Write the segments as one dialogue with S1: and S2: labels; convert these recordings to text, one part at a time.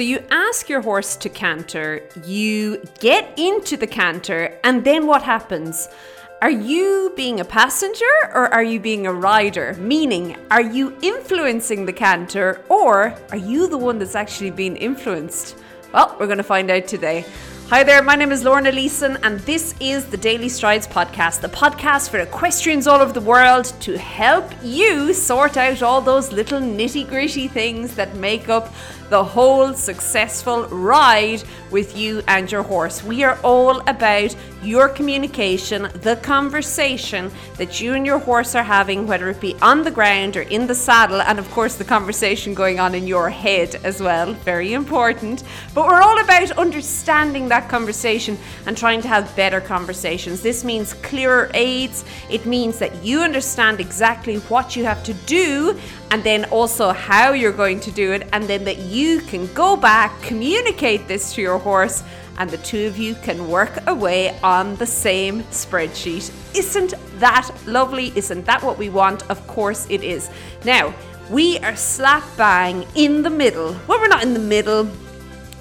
S1: So you ask your horse to canter, you get into the canter, and then what happens? Are you being a passenger or are you being a rider? Meaning, are you influencing the canter or are you the one that's actually being influenced? Well, we're going to find out today. Hi there, my name is Lorna Leeson, and this is the Daily Strides Podcast, the podcast for equestrians all over the world to help you sort out all those little nitty gritty things that make up the whole successful ride with you and your horse. We are all about your communication, the conversation that you and your horse are having, whether it be on the ground or in the saddle, and of course, the conversation going on in your head as well. Very important. But we're all about understanding that conversation and trying to have better conversations. This means clearer aids, it means that you understand exactly what you have to do and then also how you're going to do it, and then that you can go back, communicate this to your horse, and the two of you can work away on the same spreadsheet. Isn't that lovely? Isn't that what we want? Of course it is. Now, we are slap bang in the middle. Well, we're not in the middle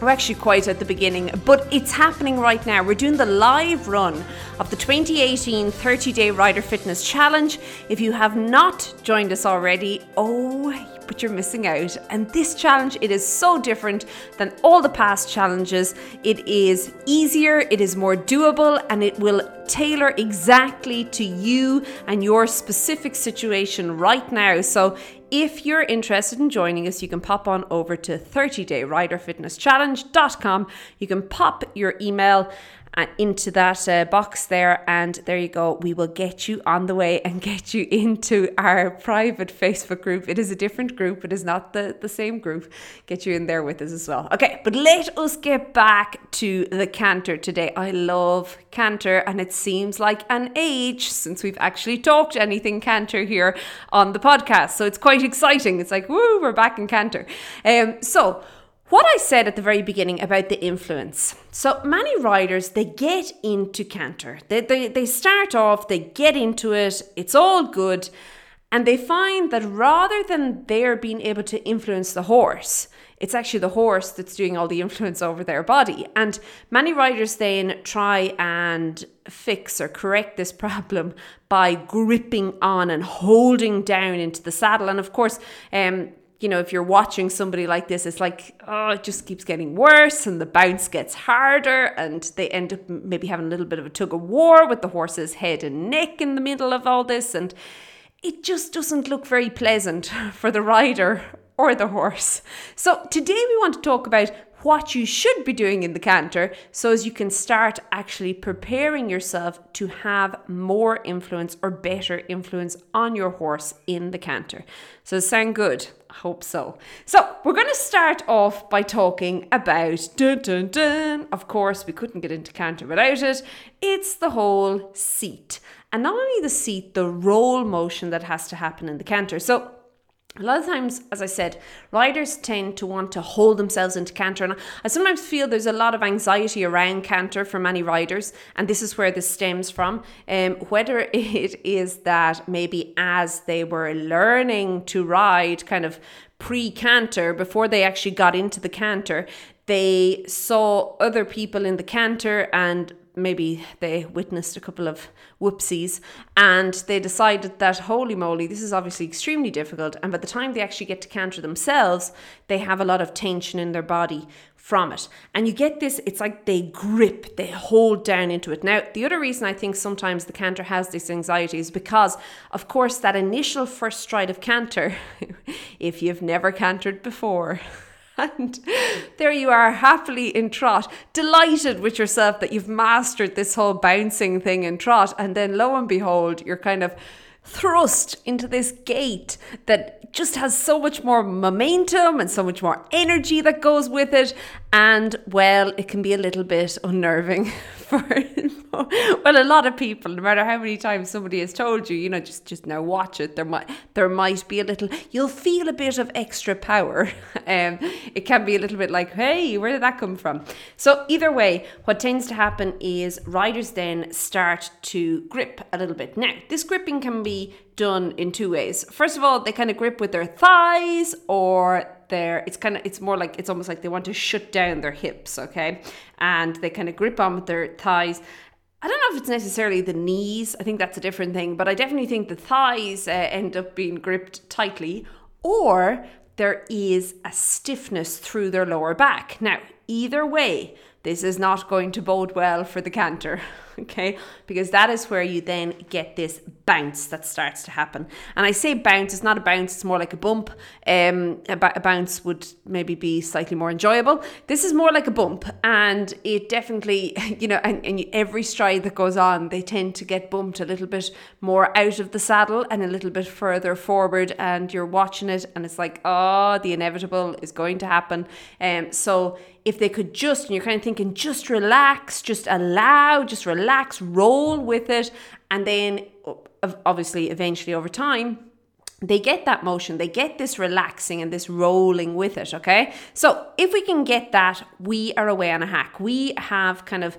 S1: we're actually quite at the beginning, but it's happening right now. We're doing the live run of the 2018 30 Day Rider Fitness Challenge. If you have not joined us already, oh, but you're missing out. And this challenge, it is so different than all the past challenges. It is easier, it is more doable, and it will tailor exactly to you and your specific situation right now. So if you're interested in joining us, you can pop on over to 30dayriderfitnesschallenge.com. You can pop your email uh, into that uh, box there, and there you go. We will get you on the way and get you into our private Facebook group. It is a different group, it is not the, the same group. Get you in there with us as well. Okay, but let us get back to the canter today. I love canter, and it seems like an age since we've actually talked anything canter here on the podcast. So it's quite exciting. It's like, woo, we're back in canter. Um, so, what I said at the very beginning about the influence. So many riders, they get into canter. They, they, they start off, they get into it, it's all good, and they find that rather than they're being able to influence the horse, it's actually the horse that's doing all the influence over their body. And many riders then try and fix or correct this problem by gripping on and holding down into the saddle. And of course, um, you know, if you're watching somebody like this, it's like, oh, it just keeps getting worse and the bounce gets harder and they end up maybe having a little bit of a tug of war with the horse's head and neck in the middle of all this. And it just doesn't look very pleasant for the rider or the horse. So today we want to talk about what you should be doing in the canter so as you can start actually preparing yourself to have more influence or better influence on your horse in the canter. So sound good? Hope so. So we're going to start off by talking about dun dun dun. Of course, we couldn't get into canter without it. It's the whole seat. And not only the seat, the roll motion that has to happen in the canter. So a lot of times, as I said, riders tend to want to hold themselves into canter. And I sometimes feel there's a lot of anxiety around canter for many riders. And this is where this stems from. Um, whether it is that maybe as they were learning to ride kind of pre canter, before they actually got into the canter, they saw other people in the canter and maybe they witnessed a couple of whoopsies and they decided that holy moly this is obviously extremely difficult and by the time they actually get to canter themselves they have a lot of tension in their body from it. And you get this it's like they grip they hold down into it. Now the other reason i think sometimes the canter has this anxiety is because of course that initial first stride of canter if you've never cantered before and there you are, happily in trot, delighted with yourself that you've mastered this whole bouncing thing in trot. And then lo and behold, you're kind of thrust into this gait that just has so much more momentum and so much more energy that goes with it. And well, it can be a little bit unnerving for well a lot of people no matter how many times somebody has told you you know just just now watch it. There might there might be a little you'll feel a bit of extra power. Um it can be a little bit like hey where did that come from? So either way what tends to happen is riders then start to grip a little bit. Now this gripping can be done in two ways first of all they kind of grip with their thighs or their it's kind of it's more like it's almost like they want to shut down their hips okay and they kind of grip on with their thighs I don't know if it's necessarily the knees. I think that's a different thing, but I definitely think the thighs uh, end up being gripped tightly, or there is a stiffness through their lower back. Now, either way, this is not going to bode well for the canter, okay? Because that is where you then get this bounce that starts to happen. And I say bounce, it's not a bounce, it's more like a bump. Um, a, a bounce would maybe be slightly more enjoyable. This is more like a bump, and it definitely, you know, and, and every stride that goes on, they tend to get bumped a little bit more out of the saddle and a little bit further forward, and you're watching it, and it's like, oh, the inevitable is going to happen. Um, so if they could just, and you're kind of thinking, just relax, just allow, just relax, roll with it. And then, obviously, eventually over time, they get that motion, they get this relaxing and this rolling with it. Okay. So if we can get that, we are away on a hack. We have kind of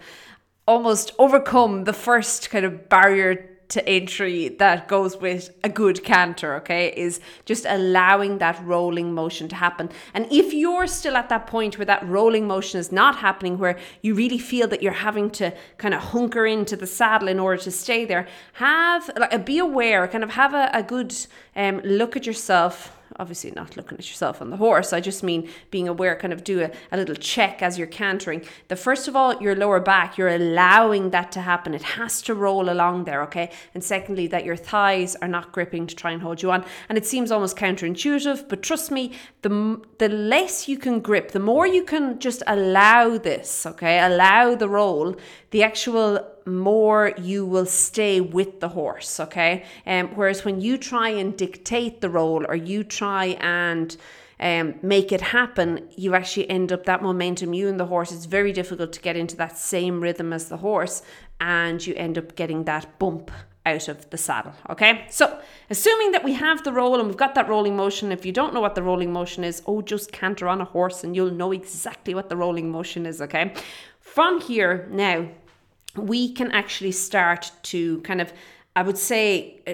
S1: almost overcome the first kind of barrier to entry that goes with a good canter, okay, is just allowing that rolling motion to happen. And if you're still at that point where that rolling motion is not happening, where you really feel that you're having to kind of hunker into the saddle in order to stay there, have like be aware, kind of have a, a good um, look at yourself obviously not looking at yourself on the horse. I just mean being aware, kind of do a, a little check as you're cantering. The first of all, your lower back, you're allowing that to happen. It has to roll along there, okay? And secondly, that your thighs are not gripping to try and hold you on. And it seems almost counterintuitive, but trust me, the the less you can grip, the more you can just allow this, okay? Allow the roll, the actual more you will stay with the horse, okay? Um, whereas when you try and dictate the roll or you try and um, make it happen, you actually end up that momentum, you and the horse, it's very difficult to get into that same rhythm as the horse, and you end up getting that bump out of the saddle. Okay, so assuming that we have the roll and we've got that rolling motion, if you don't know what the rolling motion is, oh, just canter on a horse and you'll know exactly what the rolling motion is. Okay, from here now we can actually start to kind of I would say uh,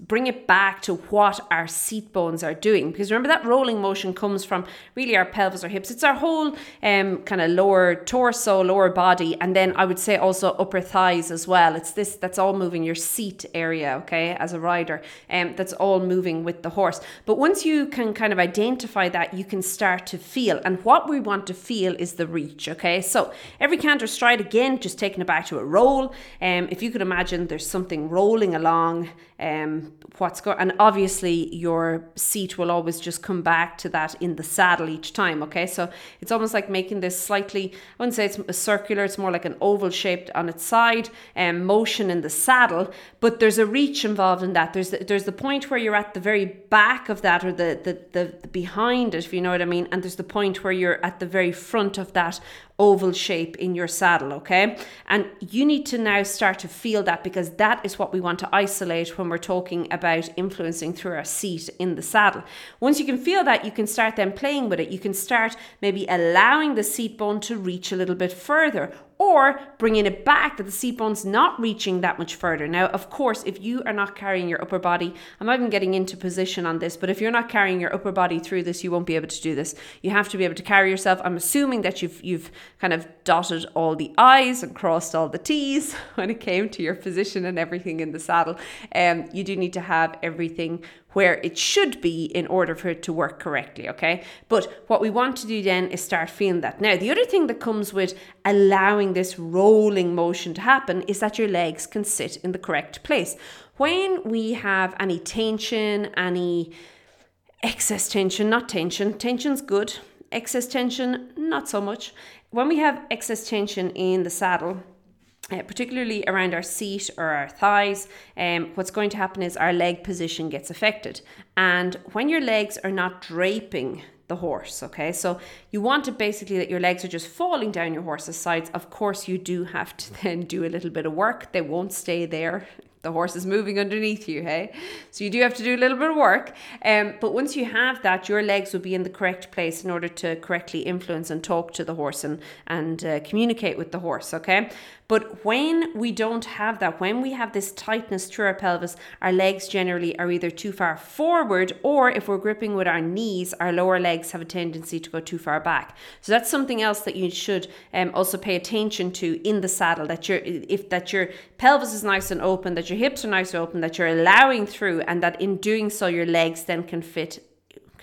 S1: bring it back to what our seat bones are doing. Because remember that rolling motion comes from really our pelvis or hips. It's our whole um, kind of lower torso lower body and then I would say also upper thighs as well. It's this that's all moving your seat area okay as a rider and um, that's all moving with the horse. But once you can kind of identify that you can start to feel. And what we want to feel is the reach okay? So every canter stride again just taking it back to a roll. Um, if you could imagine there's something rolling rolling along um, what's going and obviously your seat will always just come back to that in the saddle each time okay? So it's almost like making this slightly i wouldn't say it's a circular it's more like an oval shaped on its side and um, motion in the saddle but there's a reach involved in that. There's the, there's the point where you're at the very back of that or the, the the the behind it if you know what i mean and there's the point where you're at the very front of that oval shape in your saddle, okay? And you need to now start to feel that because that is what we want to isolate when we're talking about influencing through our seat in the saddle. Once you can feel that, you can start then playing with it. You can start maybe allowing the seat bone to reach a little bit further or bringing it back that the seat bone's not reaching that much further. Now, of course, if you are not carrying your upper body, I'm not even getting into position on this, but if you're not carrying your upper body through this, you won't be able to do this. You have to be able to carry yourself. I'm assuming that you've you've kind of dotted all the I's and crossed all the T's when it came to your position and everything in the saddle. Um, you do need to have everything where it should be in order for it to work correctly, okay? But what we want to do then is start feeling that. Now, the other thing that comes with allowing this rolling motion to happen is that your legs can sit in the correct place. When we have any tension, any excess tension, not tension, tension's good, excess tension, not so much. When we have excess tension in the saddle, uh, particularly around our seat or our thighs, um, what's going to happen is our leg position gets affected. And when your legs are not draping the horse, okay, so you want it basically that your legs are just falling down your horse's sides. Of course, you do have to then do a little bit of work, they won't stay there the horse is moving underneath you, hey? So you do have to do a little bit of work. Um, but once you have that, your legs will be in the correct place in order to correctly influence and talk to the horse and, and uh, communicate with the horse, okay? But when we don't have that, when we have this tightness through our pelvis, our legs generally are either too far forward or if we're gripping with our knees, our lower legs have a tendency to go too far back. So that's something else that you should um, also pay attention to in the saddle that your if that your pelvis is nice and open, that your hips are nice and open, that you're allowing through, and that in doing so your legs then can fit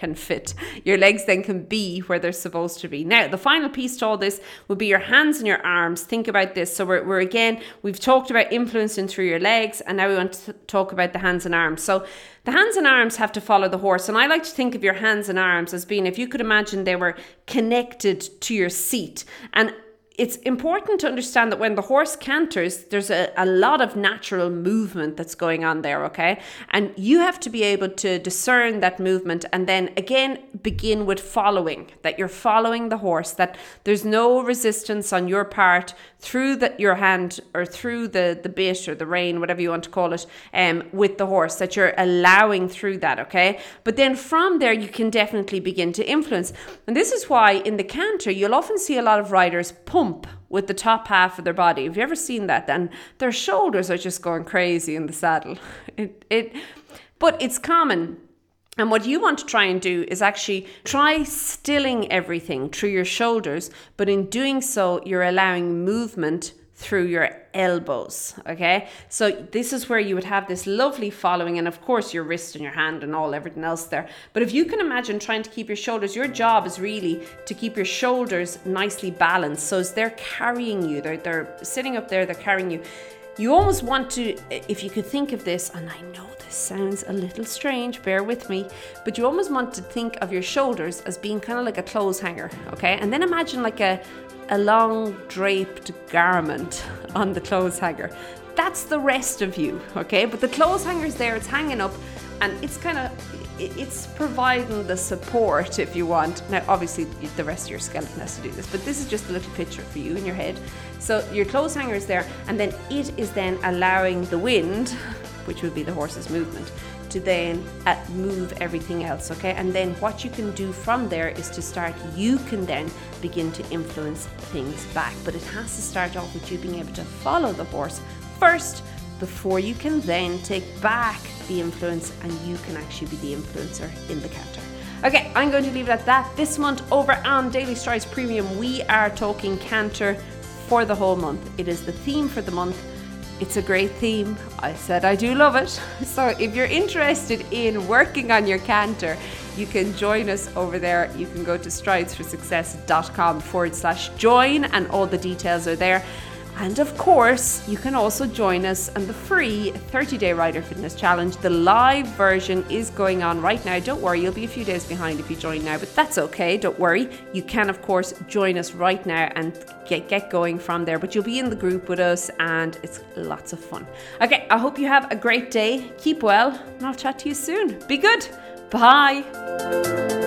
S1: can fit. Your legs then can be where they're supposed to be. Now, the final piece to all this would be your hands and your arms. Think about this. So, we're, we're again, we've talked about influencing through your legs, and now we want to talk about the hands and arms. So, the hands and arms have to follow the horse. And I like to think of your hands and arms as being, if you could imagine they were connected to your seat. And it's important to understand that when the horse canters, there's a, a lot of natural movement that's going on there, okay? And you have to be able to discern that movement and then again begin with following, that you're following the horse, that there's no resistance on your part through the, your hand or through the, the bit or the rein, whatever you want to call it, um, with the horse, that you're allowing through that, okay? But then from there, you can definitely begin to influence. And this is why in the canter, you'll often see a lot of riders with the top half of their body. Have you ever seen that? And their shoulders are just going crazy in the saddle. It, it, but it's common. And what you want to try and do is actually try stilling everything through your shoulders, but in doing so, you're allowing movement through your elbows. Okay, so this is where you would have this lovely following, and of course, your wrist and your hand and all everything else there. But if you can imagine trying to keep your shoulders, your job is really to keep your shoulders nicely balanced. So as they're carrying you, they're, they're sitting up there, they're carrying you. You almost want to, if you could think of this, and I know sounds a little strange, bear with me, but you almost want to think of your shoulders as being kind of like a clothes hanger, okay? And then imagine like a, a long draped garment on the clothes hanger. That's the rest of you, okay? But the clothes hanger's there, it's hanging up, and it's kind of it's providing the support if you want. Now, obviously, the rest of your skeleton has to do this, but this is just a little picture for you in your head. So, your clothes hanger is there, and then it is then allowing the wind, which would be the horse's movement, to then uh, move everything else, okay? And then what you can do from there is to start, you can then begin to influence things back. But it has to start off with you being able to follow the horse first before you can then take back the influence and you can actually be the influencer in the canter. Okay, I'm going to leave it at that. This month over on Daily Strides Premium, we are talking canter for the whole month. It is the theme for the month it's a great theme. I said I do love it. So if you're interested in working on your canter, you can join us over there. You can go to stridesforsuccess.com forward slash join, and all the details are there. And of course, you can also join us on the free 30 day Rider Fitness Challenge. The live version is going on right now. Don't worry, you'll be a few days behind if you join now, but that's okay. Don't worry. You can, of course, join us right now and get, get going from there. But you'll be in the group with us and it's lots of fun. Okay, I hope you have a great day. Keep well, and I'll chat to you soon. Be good. Bye.